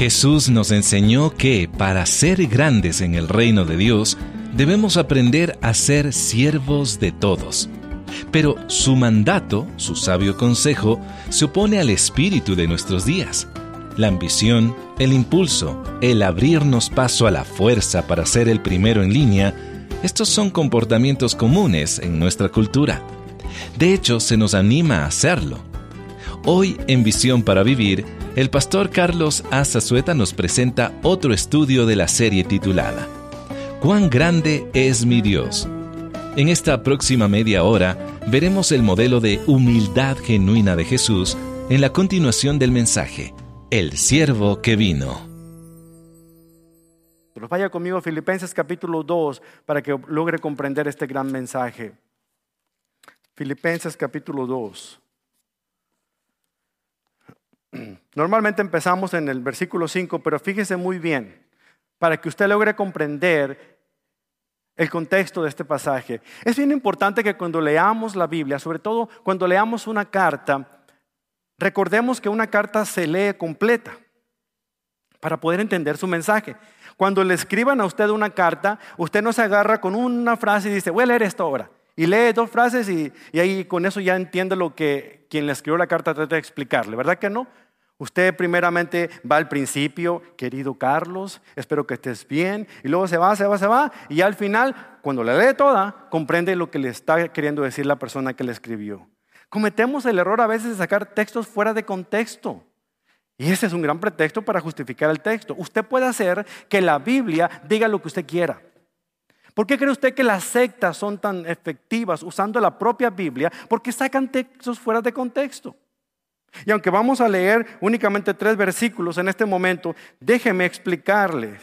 Jesús nos enseñó que para ser grandes en el reino de Dios, debemos aprender a ser siervos de todos. Pero su mandato, su sabio consejo, se opone al espíritu de nuestros días. La ambición, el impulso, el abrirnos paso a la fuerza para ser el primero en línea, estos son comportamientos comunes en nuestra cultura. De hecho, se nos anima a hacerlo. Hoy en Visión para Vivir, el pastor Carlos Azazueta nos presenta otro estudio de la serie titulada ¿Cuán grande es mi Dios? En esta próxima media hora veremos el modelo de humildad genuina de Jesús en la continuación del mensaje, El siervo que vino. Vaya conmigo a Filipenses capítulo 2 para que logre comprender este gran mensaje. Filipenses capítulo 2. Normalmente empezamos en el versículo 5, pero fíjese muy bien, para que usted logre comprender el contexto de este pasaje. Es bien importante que cuando leamos la Biblia, sobre todo cuando leamos una carta, recordemos que una carta se lee completa para poder entender su mensaje. Cuando le escriban a usted una carta, usted no se agarra con una frase y dice, voy a leer esto ahora. Y lee dos frases y, ahí con eso ya entiende lo que quien le escribió la carta trata de explicarle, ¿verdad que no? Usted primeramente va al principio, querido Carlos, espero que estés bien, y luego se va, se va, se va, y al final, cuando la lee toda, comprende lo que le está queriendo decir la persona que le escribió. Cometemos el error a veces de sacar textos fuera de contexto. Y ese es un gran pretexto para justificar el texto. Usted puede hacer que la Biblia diga lo que usted quiera. ¿Por qué cree usted que las sectas son tan efectivas usando la propia Biblia? Porque sacan textos fuera de contexto. Y aunque vamos a leer únicamente tres versículos en este momento, déjeme explicarles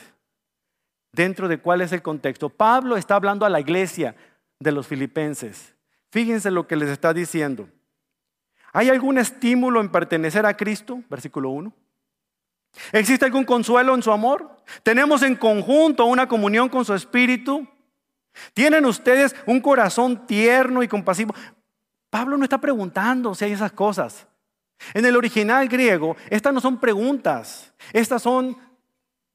dentro de cuál es el contexto. Pablo está hablando a la iglesia de los filipenses. Fíjense lo que les está diciendo. ¿Hay algún estímulo en pertenecer a Cristo? Versículo 1. ¿Existe algún consuelo en su amor? ¿Tenemos en conjunto una comunión con su espíritu? ¿Tienen ustedes un corazón tierno y compasivo? Pablo no está preguntando si hay esas cosas. En el original griego, estas no son preguntas, estas son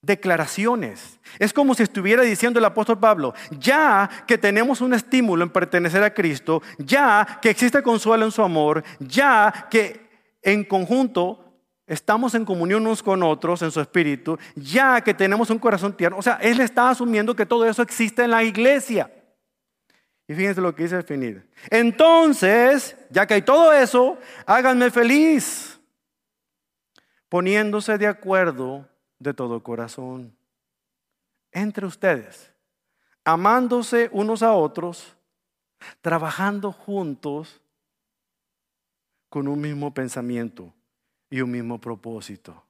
declaraciones. Es como si estuviera diciendo el apóstol Pablo, ya que tenemos un estímulo en pertenecer a Cristo, ya que existe consuelo en su amor, ya que en conjunto estamos en comunión unos con otros en su espíritu, ya que tenemos un corazón tierno. O sea, él está asumiendo que todo eso existe en la iglesia. Y fíjense lo que dice definir. Entonces, ya que hay todo eso, háganme feliz, poniéndose de acuerdo de todo corazón entre ustedes, amándose unos a otros, trabajando juntos con un mismo pensamiento y un mismo propósito.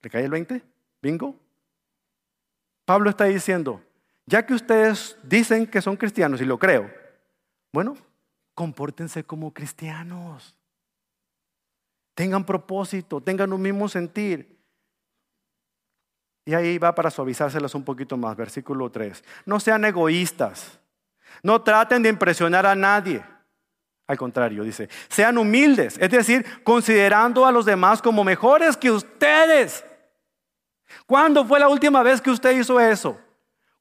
¿Le cae el 20? ¿Bingo? Pablo está diciendo, ya que ustedes dicen que son cristianos, y lo creo, bueno, compórtense como cristianos. Tengan propósito, tengan un mismo sentir. Y ahí va para suavizárselas un poquito más, versículo 3. No sean egoístas. No traten de impresionar a nadie. Al contrario, dice, sean humildes, es decir, considerando a los demás como mejores que ustedes. ¿Cuándo fue la última vez que usted hizo eso?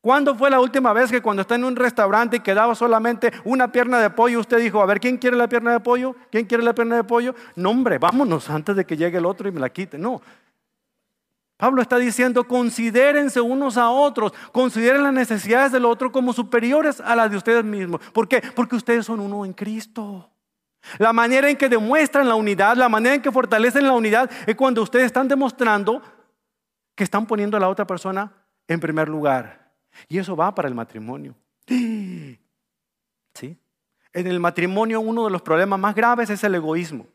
¿Cuándo fue la última vez que cuando está en un restaurante y quedaba solamente una pierna de pollo, usted dijo, a ver, ¿quién quiere la pierna de pollo? ¿Quién quiere la pierna de pollo? No, hombre, vámonos antes de que llegue el otro y me la quite. No. Pablo está diciendo, considérense unos a otros, consideren las necesidades del otro como superiores a las de ustedes mismos. ¿Por qué? Porque ustedes son uno en Cristo. La manera en que demuestran la unidad, la manera en que fortalecen la unidad es cuando ustedes están demostrando que están poniendo a la otra persona en primer lugar. Y eso va para el matrimonio. ¿Sí? En el matrimonio uno de los problemas más graves es el egoísmo.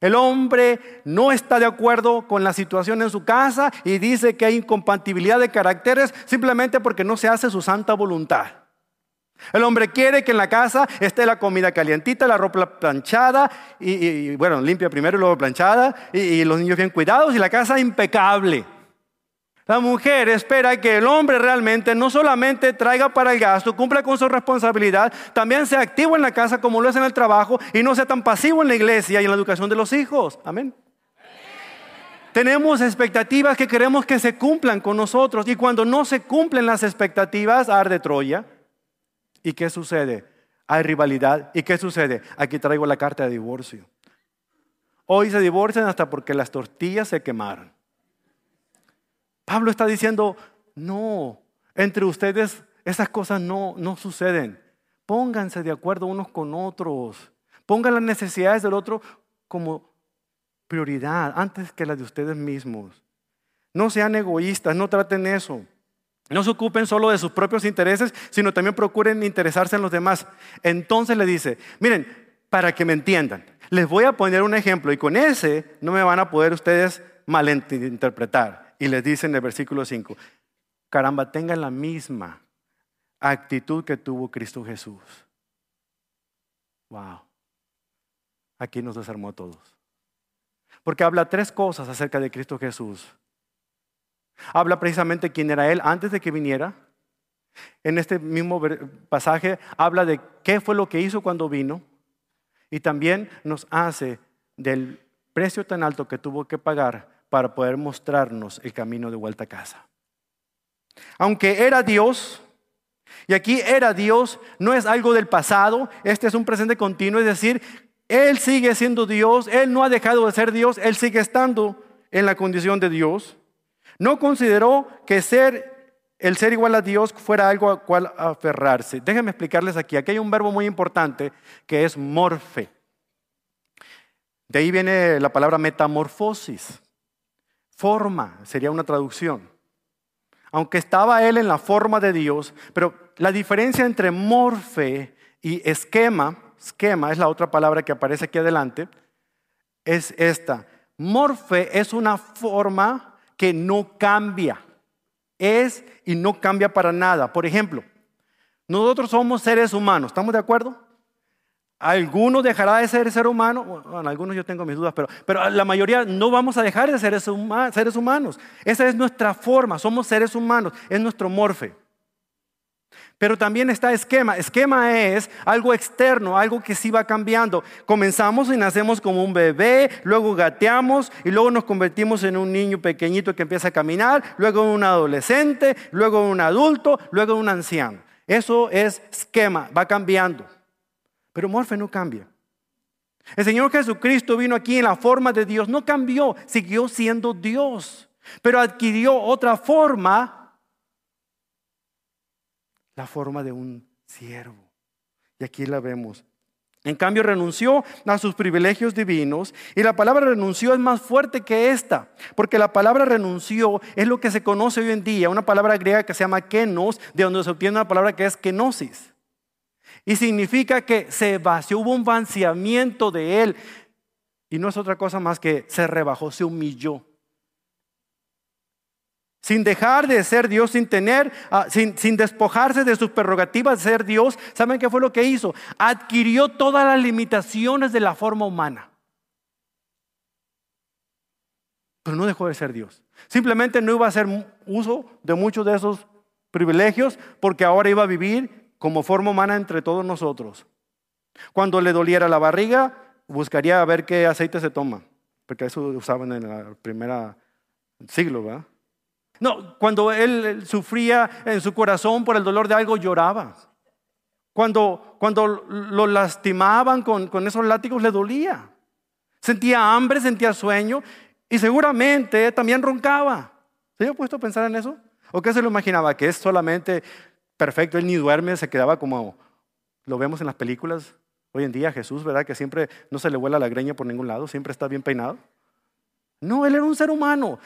El hombre no está de acuerdo con la situación en su casa y dice que hay incompatibilidad de caracteres simplemente porque no se hace su santa voluntad. El hombre quiere que en la casa esté la comida calientita, la ropa planchada, y, bueno, limpia primero y luego planchada, y los niños bien cuidados y la casa impecable. La mujer espera que el hombre realmente no solamente traiga para el gasto, cumpla con su responsabilidad, también sea activo en la casa como lo es en el trabajo y no sea tan pasivo en la iglesia y en la educación de los hijos. Amén. tenemos expectativas que queremos que se cumplan con nosotros y cuando no se cumplen las expectativas, arde Troya. ¿Y qué sucede? Hay rivalidad. ¿Y qué sucede? Aquí traigo la carta de divorcio. Hoy se divorcian hasta porque las tortillas se quemaron. Pablo está diciendo, no, entre ustedes esas cosas no, no suceden. Pónganse de acuerdo unos con otros. Pongan las necesidades del otro como prioridad antes que las de ustedes mismos. No sean egoístas, no traten eso. No se ocupen solo de sus propios intereses, sino también procuren interesarse en los demás. Entonces le dice, miren, para que me entiendan, les voy a poner un ejemplo y con ese no me van a poder ustedes malinterpretar. Y les dice en el versículo 5, caramba, tengan la misma actitud que tuvo Cristo Jesús. Wow. Aquí nos desarmó a todos. Porque habla tres cosas acerca de Cristo Jesús. Habla precisamente quién era Él antes de que viniera. En este mismo pasaje habla de qué fue lo que hizo cuando vino. Y también nos hace del precio tan alto que tuvo que pagar para poder mostrarnos el camino de vuelta a casa. Aunque era Dios, y aquí era Dios, no es algo del pasado, este es un presente continuo, es decir, Él sigue siendo Dios, Él no ha dejado de ser Dios, Él sigue estando en la condición de Dios. No consideró que ser el ser igual a Dios fuera algo a cual aferrarse. Déjenme explicarles aquí, aquí hay un verbo muy importante que es morfe. De ahí viene la palabra metamorfosis. Forma sería una traducción. Aunque estaba él en la forma de Dios, pero la diferencia entre morfe y esquema, esquema es la otra palabra que aparece aquí adelante, es esta. Morfe es una forma que no cambia. Es y no cambia para nada. Por ejemplo, nosotros somos seres humanos, ¿estamos de acuerdo? Alguno dejará de ser ser humano, bueno, algunos yo tengo mis dudas, pero, pero la mayoría no vamos a dejar de ser seres humanos. Esa es nuestra forma, somos seres humanos, es nuestro morfe. Pero también está esquema. Esquema es algo externo, algo que sí va cambiando. Comenzamos y nacemos como un bebé, luego gateamos y luego nos convertimos en un niño pequeñito que empieza a caminar, luego en un adolescente, luego en un adulto, luego en un anciano. Eso es esquema, va cambiando. Pero Morfe no cambia. El Señor Jesucristo vino aquí en la forma de Dios, no cambió, siguió siendo Dios, pero adquirió otra forma, la forma de un siervo. Y aquí la vemos. En cambio, renunció a sus privilegios divinos y la palabra renunció es más fuerte que esta, porque la palabra renunció es lo que se conoce hoy en día, una palabra griega que se llama kenos, de donde se obtiene una palabra que es kenosis. Y significa que se vació, hubo un vaciamiento de él. Y no es otra cosa más que se rebajó, se humilló. Sin dejar de ser Dios, sin tener, ah, sin, sin despojarse de sus prerrogativas de ser Dios, ¿saben qué fue lo que hizo? Adquirió todas las limitaciones de la forma humana. Pero no dejó de ser Dios. Simplemente no iba a hacer uso de muchos de esos privilegios porque ahora iba a vivir como forma humana entre todos nosotros. Cuando le doliera la barriga, buscaría ver qué aceite se toma, porque eso usaban en el primer siglo, ¿verdad? No, cuando él sufría en su corazón por el dolor de algo, lloraba. Cuando, cuando lo lastimaban con, con esos látigos, le dolía. Sentía hambre, sentía sueño y seguramente también roncaba. ¿Se había puesto a pensar en eso? ¿O qué se lo imaginaba? Que es solamente perfecto, él ni duerme, se quedaba como lo vemos en las películas hoy en día, Jesús, ¿verdad? Que siempre no se le vuela la greña por ningún lado, siempre está bien peinado. No, él era un ser humano.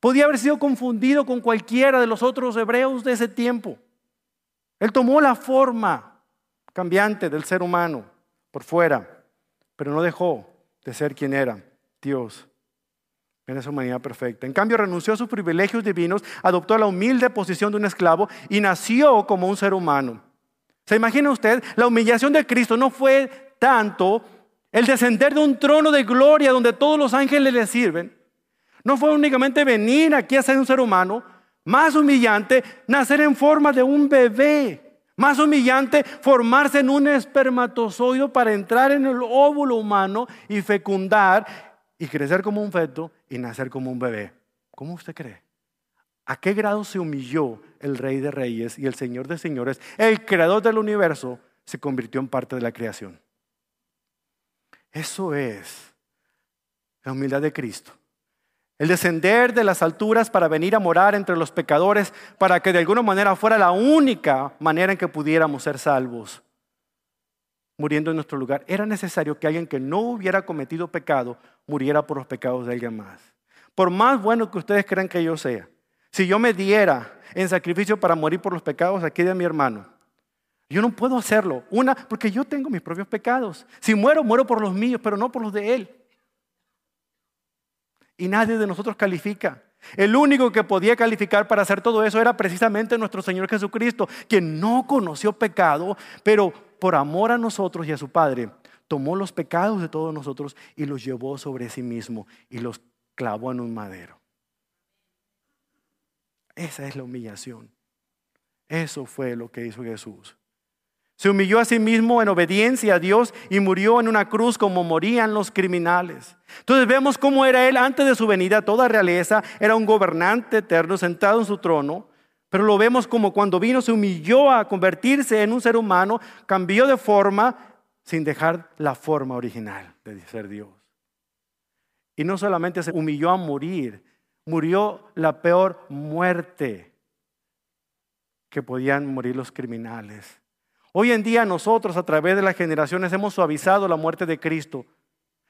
Podía haber sido confundido con cualquiera de los otros hebreos de ese tiempo. Él tomó la forma cambiante del ser humano por fuera, pero no dejó de ser quien era, Dios en esa humanidad perfecta. En cambio, renunció a sus privilegios divinos, adoptó la humilde posición de un esclavo y nació como un ser humano. ¿Se imagina usted? La humillación de Cristo no fue tanto el descender de un trono de gloria donde todos los ángeles le sirven. No fue únicamente venir aquí a ser un ser humano, más humillante, nacer en forma de un bebé. Más humillante, formarse en un espermatozoide para entrar en el óvulo humano y fecundar y crecer como un feto y nacer como un bebé. ¿Cómo usted cree? ¿A qué grado se humilló el rey de reyes y el señor de señores? El creador del universo se convirtió en parte de la creación. Eso es la humildad de Cristo. El descender de las alturas para venir a morar entre los pecadores, para que de alguna manera fuera la única manera en que pudiéramos ser salvos, muriendo en nuestro lugar. Era necesario que alguien que no hubiera cometido pecado muriera por los pecados de alguien más. Por más bueno que ustedes crean que yo sea, si yo me diera en sacrificio para morir por los pecados aquí de mi hermano, yo no puedo hacerlo. Una, porque yo tengo mis propios pecados. Si muero, muero por los míos, pero no por los de él. Y nadie de nosotros califica. El único que podía calificar para hacer todo eso era precisamente nuestro Señor Jesucristo, quien no conoció pecado, pero por amor a nosotros y a su Padre, tomó los pecados de todos nosotros y los llevó sobre sí mismo y los clavó en un madero. Esa es la humillación. Eso fue lo que hizo Jesús. Se humilló a sí mismo en obediencia a Dios y murió en una cruz como morían los criminales. Entonces vemos cómo era él antes de su venida, toda realeza, era un gobernante eterno sentado en su trono, pero lo vemos como cuando vino se humilló a convertirse en un ser humano, cambió de forma sin dejar la forma original de ser Dios. Y no solamente se humilló a morir, murió la peor muerte que podían morir los criminales. Hoy en día nosotros a través de las generaciones hemos suavizado la muerte de Cristo.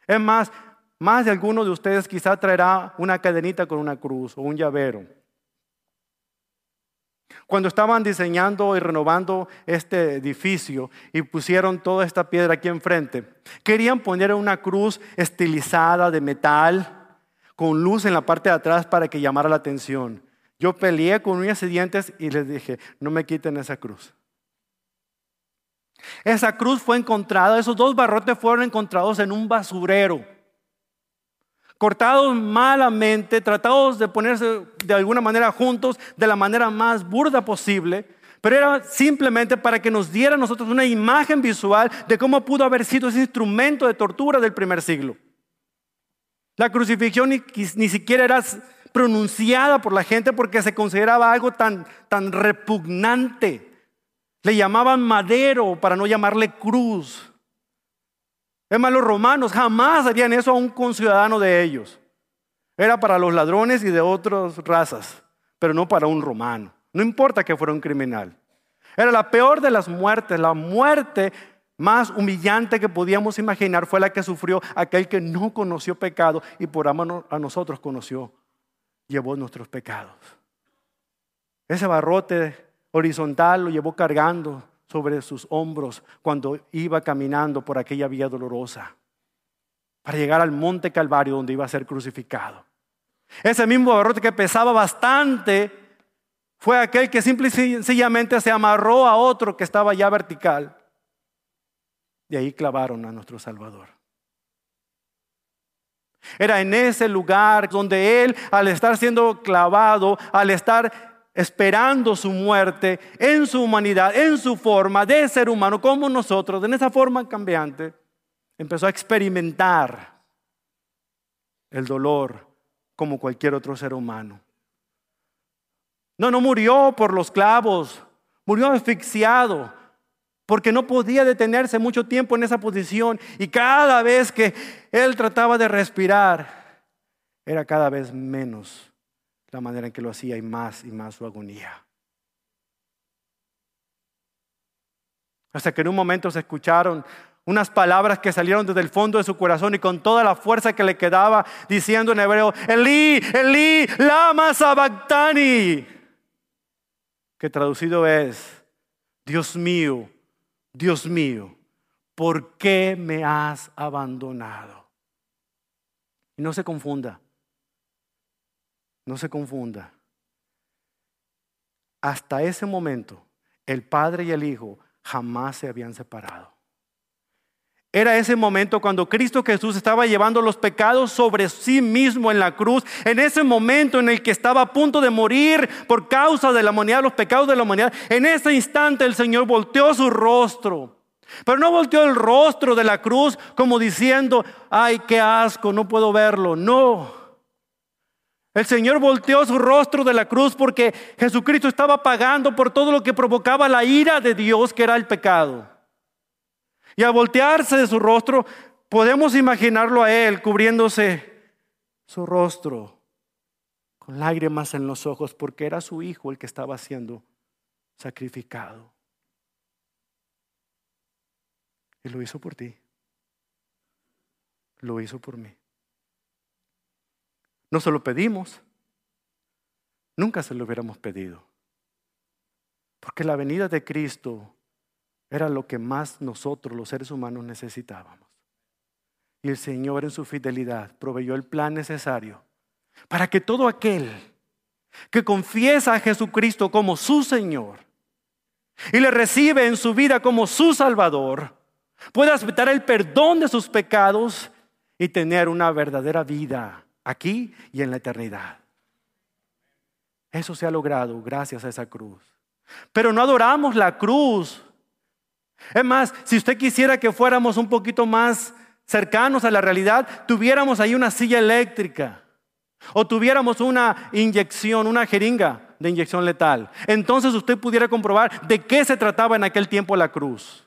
Es más, más de alguno de ustedes quizá traerá una cadenita con una cruz o un llavero. Cuando estaban diseñando y renovando este edificio y pusieron toda esta piedra aquí enfrente, querían poner una cruz estilizada de metal con luz en la parte de atrás para que llamara la atención. Yo peleé con uñas y dientes y les dije, no me quiten esa cruz. Esa cruz fue encontrada, esos dos barrotes fueron encontrados en un basurero, cortados malamente, tratados de ponerse de alguna manera juntos de la manera más burda posible, pero era simplemente para que nos diera a nosotros una imagen visual de cómo pudo haber sido ese instrumento de tortura del primer siglo. La crucifixión ni, ni siquiera era pronunciada por la gente porque se consideraba algo tan, tan repugnante. Le llamaban madero para no llamarle cruz. Es más, los romanos jamás harían eso a un conciudadano de ellos. Era para los ladrones y de otras razas, pero no para un romano. No importa que fuera un criminal. Era la peor de las muertes, la muerte más humillante que podíamos imaginar fue la que sufrió aquel que no conoció pecado y por amor a nosotros conoció, llevó nuestros pecados. Ese barrote horizontal lo llevó cargando sobre sus hombros cuando iba caminando por aquella vía dolorosa para llegar al monte Calvario donde iba a ser crucificado. Ese mismo barrote que pesaba bastante fue aquel que simple y sencillamente se amarró a otro que estaba ya vertical. Y ahí clavaron a nuestro Salvador. Era en ese lugar donde Él, al estar siendo clavado, al estar esperando su muerte en su humanidad, en su forma de ser humano, como nosotros, en esa forma cambiante, empezó a experimentar el dolor como cualquier otro ser humano. No, no murió por los clavos, murió asfixiado, porque no podía detenerse mucho tiempo en esa posición y cada vez que él trataba de respirar, era cada vez menos la manera en que lo hacía y más y más su agonía. Hasta que en un momento se escucharon unas palabras que salieron desde el fondo de su corazón y con toda la fuerza que le quedaba diciendo en hebreo, Elí, Elí, lama sabactani, que traducido es, Dios mío, Dios mío, ¿por qué me has abandonado? Y no se confunda. No se confunda. Hasta ese momento, el Padre y el Hijo jamás se habían separado. Era ese momento cuando Cristo Jesús estaba llevando los pecados sobre sí mismo en la cruz, en ese momento en el que estaba a punto de morir por causa de la humanidad, los pecados de la humanidad. En ese instante el Señor volteó su rostro Pero no volteó el rostro de la cruz como diciendo, ay, qué asco, no puedo verlo. No. El Señor volteó su rostro de la cruz porque Jesucristo estaba pagando por todo lo que provocaba la ira de Dios, que era el pecado. Y al voltearse de su rostro, podemos imaginarlo a Él cubriéndose su rostro con lágrimas en los ojos porque era su hijo el que estaba siendo sacrificado. Y lo hizo por ti. Lo hizo por mí. No se lo pedimos. Nunca se lo hubiéramos pedido. Porque la venida de Cristo era lo que más nosotros, los seres humanos, necesitábamos. Y el Señor en su fidelidad proveyó el plan necesario para que todo aquel que confiesa a Jesucristo como su Señor y le recibe en su vida como su Salvador, pueda aceptar el perdón de sus pecados y tener una verdadera vida aquí y en la eternidad. Eso se ha logrado gracias a esa cruz. Pero no adoramos la cruz. Es más, si usted quisiera que fuéramos un poquito más cercanos a la realidad, tuviéramos ahí una silla eléctrica o tuviéramos una inyección, una jeringa de inyección letal. Entonces usted pudiera comprobar de qué se trataba en aquel tiempo la cruz.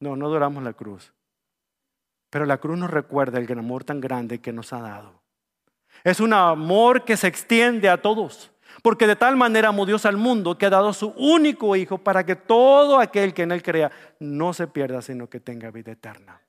No, no adoramos la cruz. Pero la cruz nos recuerda el gran amor tan grande que nos ha dado. Es un amor que se extiende a todos. Porque de tal manera amó Dios al mundo que ha dado su único Hijo para que todo aquel que en Él crea no se pierda, sino que tenga vida eterna.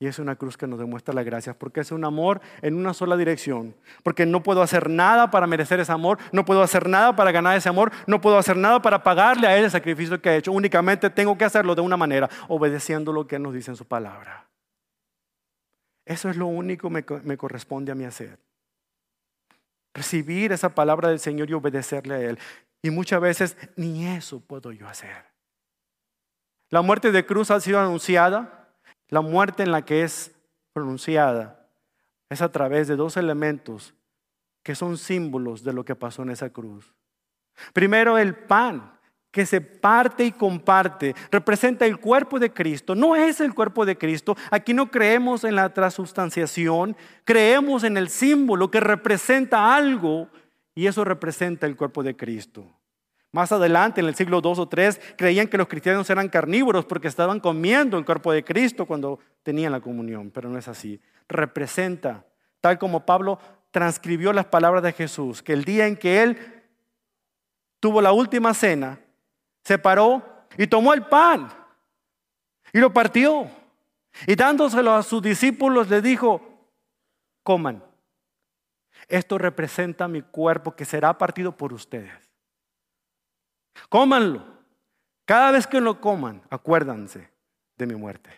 Y es una cruz que nos demuestra la gracia, porque es un amor en una sola dirección. Porque no puedo hacer nada para merecer ese amor, no puedo hacer nada para ganar ese amor, no puedo hacer nada para pagarle a Él el sacrificio que ha hecho. Únicamente tengo que hacerlo de una manera, obedeciendo lo que nos dice en su palabra. Eso es lo único que me corresponde a mí hacer. Recibir esa palabra del Señor y obedecerle a Él. Y muchas veces ni eso puedo yo hacer. La muerte de cruz ha sido anunciada la muerte en la que es pronunciada es a través de dos elementos que son símbolos de lo que pasó en esa cruz. Primero, el pan que se parte y comparte, representa el cuerpo de Cristo. No es el cuerpo de Cristo. Aquí no creemos en la transubstanciación, creemos en el símbolo que representa algo y eso representa el cuerpo de Cristo. Más adelante, en el siglo II o III, creían que los cristianos eran carnívoros porque estaban comiendo el cuerpo de Cristo cuando tenían la comunión, pero no es así. Representa, tal como Pablo transcribió las palabras de Jesús, que el día en que él tuvo la última cena, se paró y tomó el pan y lo partió. Y dándoselo a sus discípulos le dijo, coman. Esto representa mi cuerpo que será partido por ustedes. Cómanlo. Cada vez que lo coman, acuérdanse de mi muerte.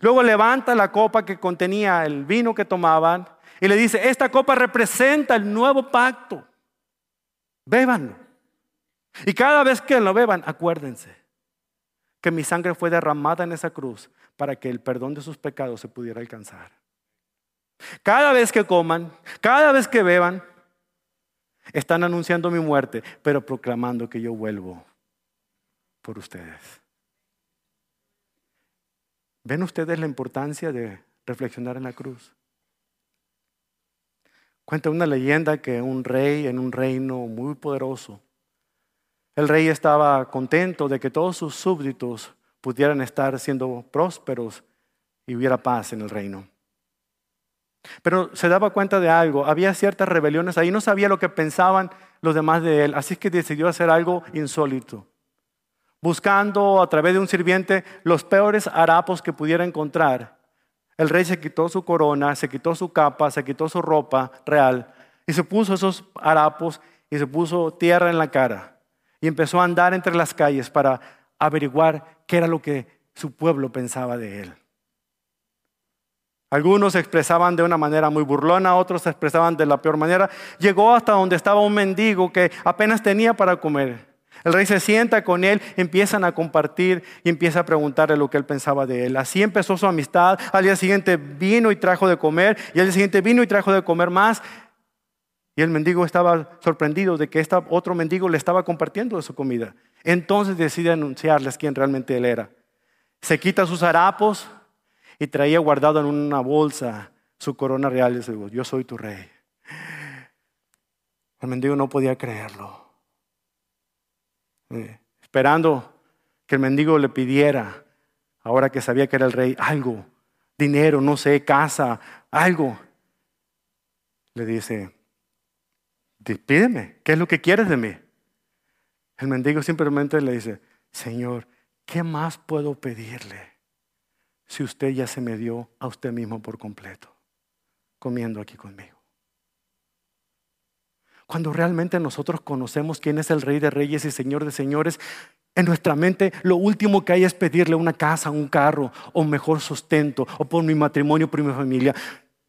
Luego levanta la copa que contenía el vino que tomaban y le dice, esta copa representa el nuevo pacto. Bébanlo. Y cada vez que lo beban, acuérdense que mi sangre fue derramada en esa cruz para que el perdón de sus pecados se pudiera alcanzar. Cada vez que coman, cada vez que beban, están anunciando mi muerte, pero proclamando que yo vuelvo por ustedes. ¿Ven ustedes la importancia de reflexionar en la cruz? Cuenta una leyenda que un rey en un reino muy poderoso, el rey estaba contento de que todos sus súbditos pudieran estar siendo prósperos y hubiera paz en el reino. Pero se daba cuenta de algo, había ciertas rebeliones ahí, no sabía lo que pensaban los demás de él, así que decidió hacer algo insólito, buscando a través de un sirviente los peores harapos que pudiera encontrar. El rey se quitó su corona, se quitó su capa, se quitó su ropa real y se puso esos harapos y se puso tierra en la cara y empezó a andar entre las calles para averiguar qué era lo que su pueblo pensaba de él. Algunos se expresaban de una manera muy burlona, otros se expresaban de la peor manera. Llegó hasta donde estaba un mendigo que apenas tenía para comer. El rey se sienta con él, empiezan a compartir y empieza a preguntarle lo que él pensaba de él. Así empezó su amistad. Al día siguiente vino y trajo de comer y al día siguiente vino y trajo de comer más. Y el mendigo estaba sorprendido de que este otro mendigo le estaba compartiendo de su comida. Entonces decide anunciarles quién realmente él era. Se quita sus harapos y traía guardado en una bolsa su corona real y dice, yo soy tu rey. El mendigo no podía creerlo. Eh, esperando que el mendigo le pidiera, ahora que sabía que era el rey, algo, dinero, no sé, casa, algo. Le dice, pídeme, ¿qué es lo que quieres de mí? El mendigo simplemente le dice, Señor, ¿qué más puedo pedirle si usted ya se me dio a usted mismo por completo, comiendo aquí conmigo? Cuando realmente nosotros conocemos quién es el Rey de Reyes y Señor de Señores, en nuestra mente lo último que hay es pedirle una casa, un carro o mejor sustento o por mi matrimonio, por mi familia.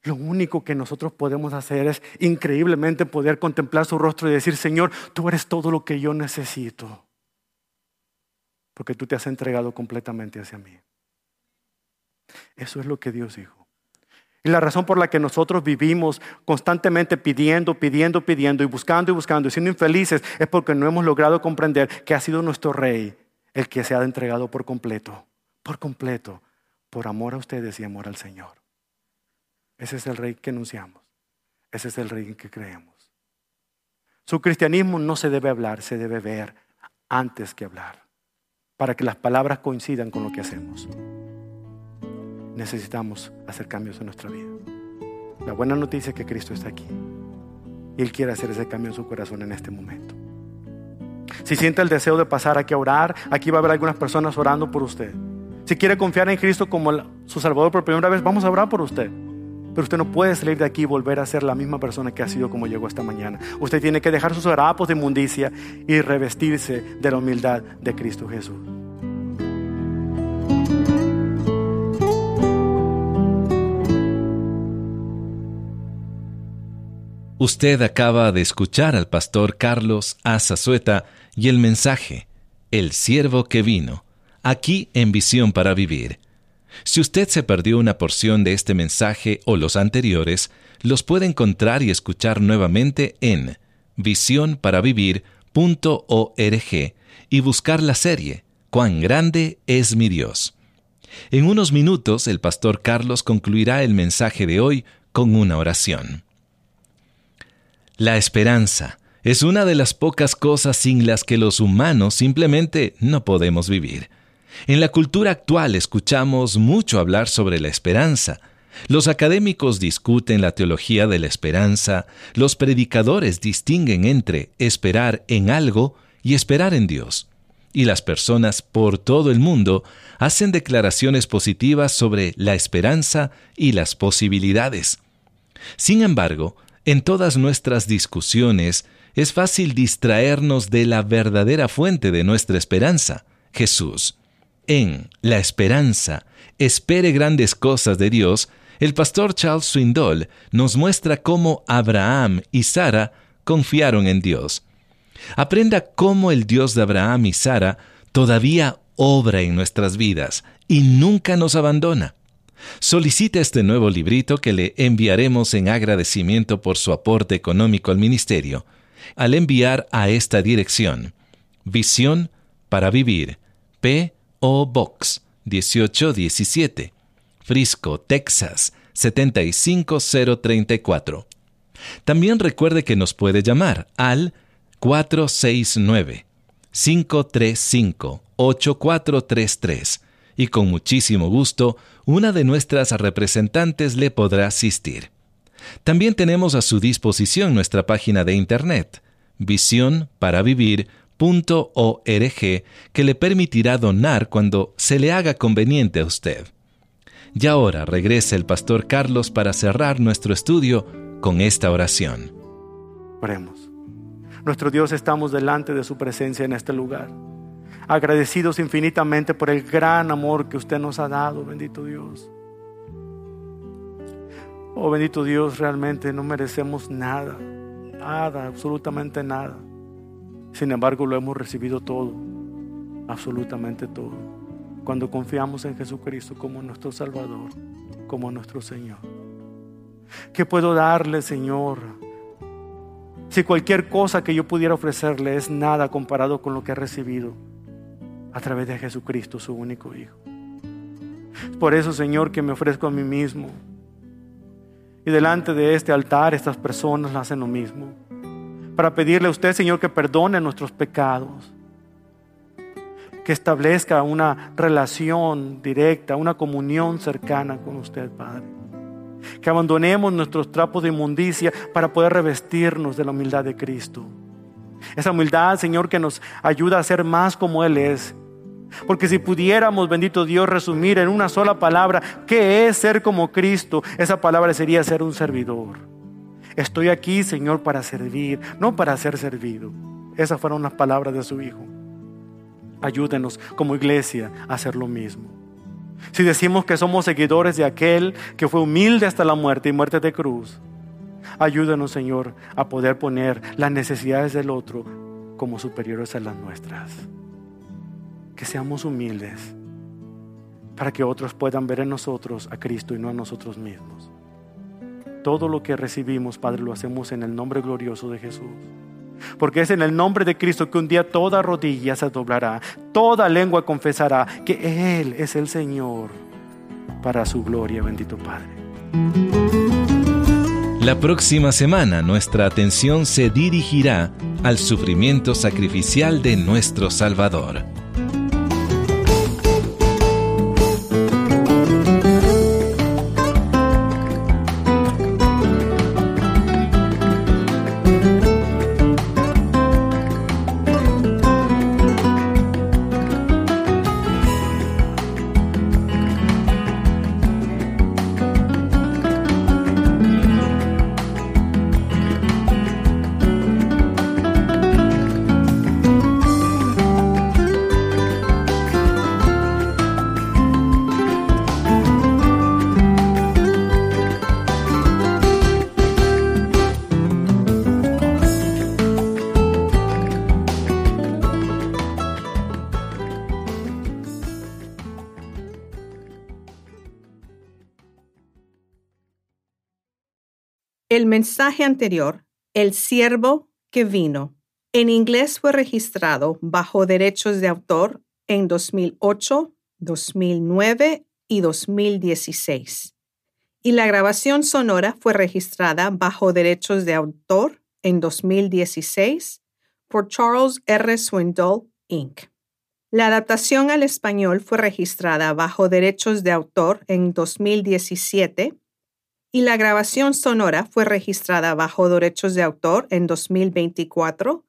Lo único que nosotros podemos hacer es increíblemente poder contemplar su rostro y decir, Señor, tú eres todo lo que yo necesito. Porque tú te has entregado completamente hacia mí. Eso es lo que Dios dijo. Y la razón por la que nosotros vivimos constantemente pidiendo, pidiendo, pidiendo y buscando y buscando y siendo infelices es porque no hemos logrado comprender que ha sido nuestro rey el que se ha entregado por completo, por completo, por amor a ustedes y amor al Señor. Ese es el rey que anunciamos. Ese es el rey en que creemos. Su cristianismo no se debe hablar, se debe ver antes que hablar, para que las palabras coincidan con lo que hacemos. Necesitamos hacer cambios en nuestra vida. La buena noticia es que Cristo está aquí y Él quiere hacer ese cambio en su corazón en este momento. Si siente el deseo de pasar aquí a orar, aquí va a haber algunas personas orando por usted. Si quiere confiar en Cristo como su Salvador por primera vez, vamos a orar por usted. Pero usted no puede salir de aquí y volver a ser la misma persona que ha sido como llegó esta mañana. Usted tiene que dejar sus harapos de inmundicia y revestirse de la humildad de Cristo Jesús. Usted acaba de escuchar al pastor Carlos Azazueta y el mensaje, El siervo que vino, aquí en Visión para Vivir. Si usted se perdió una porción de este mensaje o los anteriores, los puede encontrar y escuchar nuevamente en visiónparavivir.org y buscar la serie Cuán grande es mi Dios. En unos minutos el pastor Carlos concluirá el mensaje de hoy con una oración. La esperanza es una de las pocas cosas sin las que los humanos simplemente no podemos vivir. En la cultura actual escuchamos mucho hablar sobre la esperanza. Los académicos discuten la teología de la esperanza, los predicadores distinguen entre esperar en algo y esperar en Dios. Y las personas por todo el mundo hacen declaraciones positivas sobre la esperanza y las posibilidades. Sin embargo, en todas nuestras discusiones es fácil distraernos de la verdadera fuente de nuestra esperanza, Jesús en La Esperanza, espere grandes cosas de Dios, el pastor Charles Swindoll nos muestra cómo Abraham y Sara confiaron en Dios. Aprenda cómo el Dios de Abraham y Sara todavía obra en nuestras vidas y nunca nos abandona. Solicite este nuevo librito que le enviaremos en agradecimiento por su aporte económico al ministerio, al enviar a esta dirección. Visión para vivir. P. O Box 1817, Frisco, Texas 75034. También recuerde que nos puede llamar al 469-535-8433 y con muchísimo gusto una de nuestras representantes le podrá asistir. También tenemos a su disposición nuestra página de internet, visión para vivir .org que le permitirá donar cuando se le haga conveniente a usted. Y ahora regresa el pastor Carlos para cerrar nuestro estudio con esta oración. Oremos. Nuestro Dios, estamos delante de su presencia en este lugar, agradecidos infinitamente por el gran amor que usted nos ha dado, bendito Dios. Oh bendito Dios, realmente no merecemos nada, nada, absolutamente nada. Sin embargo, lo hemos recibido todo, absolutamente todo, cuando confiamos en Jesucristo como nuestro Salvador, como nuestro Señor. ¿Qué puedo darle, Señor, si cualquier cosa que yo pudiera ofrecerle es nada comparado con lo que he recibido a través de Jesucristo, su único Hijo. Por eso, Señor, que me ofrezco a mí mismo. Y delante de este altar estas personas hacen lo mismo. Para pedirle a usted, Señor, que perdone nuestros pecados. Que establezca una relación directa, una comunión cercana con usted, Padre. Que abandonemos nuestros trapos de inmundicia para poder revestirnos de la humildad de Cristo. Esa humildad, Señor, que nos ayuda a ser más como Él es porque si pudiéramos, bendito Dios, resumir en una sola palabra qué es ser como Cristo, esa palabra sería ser un servidor. Estoy aquí, Señor, para servir, no para ser servido. Esas fueron las palabras de su Hijo. Ayúdenos como iglesia a hacer lo mismo. Si decimos que somos seguidores de aquel que fue humilde hasta la muerte y muerte de cruz, ayúdenos, Señor, a poder poner las necesidades del otro como superiores a las nuestras que seamos humildes para que otros puedan ver en nosotros a Cristo y no a nosotros mismos. Todo lo que recibimos, Padre, lo hacemos en el nombre glorioso de Jesús. Porque es en el nombre de Cristo que un día toda rodilla se doblará, toda lengua confesará que Él es el Señor para su gloria, bendito Padre. La próxima semana nuestra atención se dirigirá al sufrimiento sacrificial de nuestro Salvador. El mensaje anterior, El siervo que vino, en inglés fue registrado bajo derechos de autor en 2008, 2009 y 2016. Y la grabación sonora fue registrada bajo derechos de autor en 2016 por Charles R. Swindoll, Inc. La adaptación al español fue registrada bajo derechos de autor en 2017 y la grabación sonora fue registrada bajo derechos de autor en 2024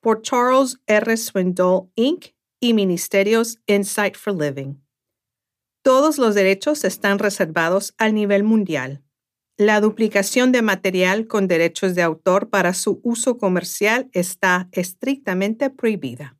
por Charles R. Swindoll Inc. y Ministerios Insight for Living. Todos los derechos están reservados al nivel mundial. La duplicación de material con derechos de autor para su uso comercial está estrictamente prohibida.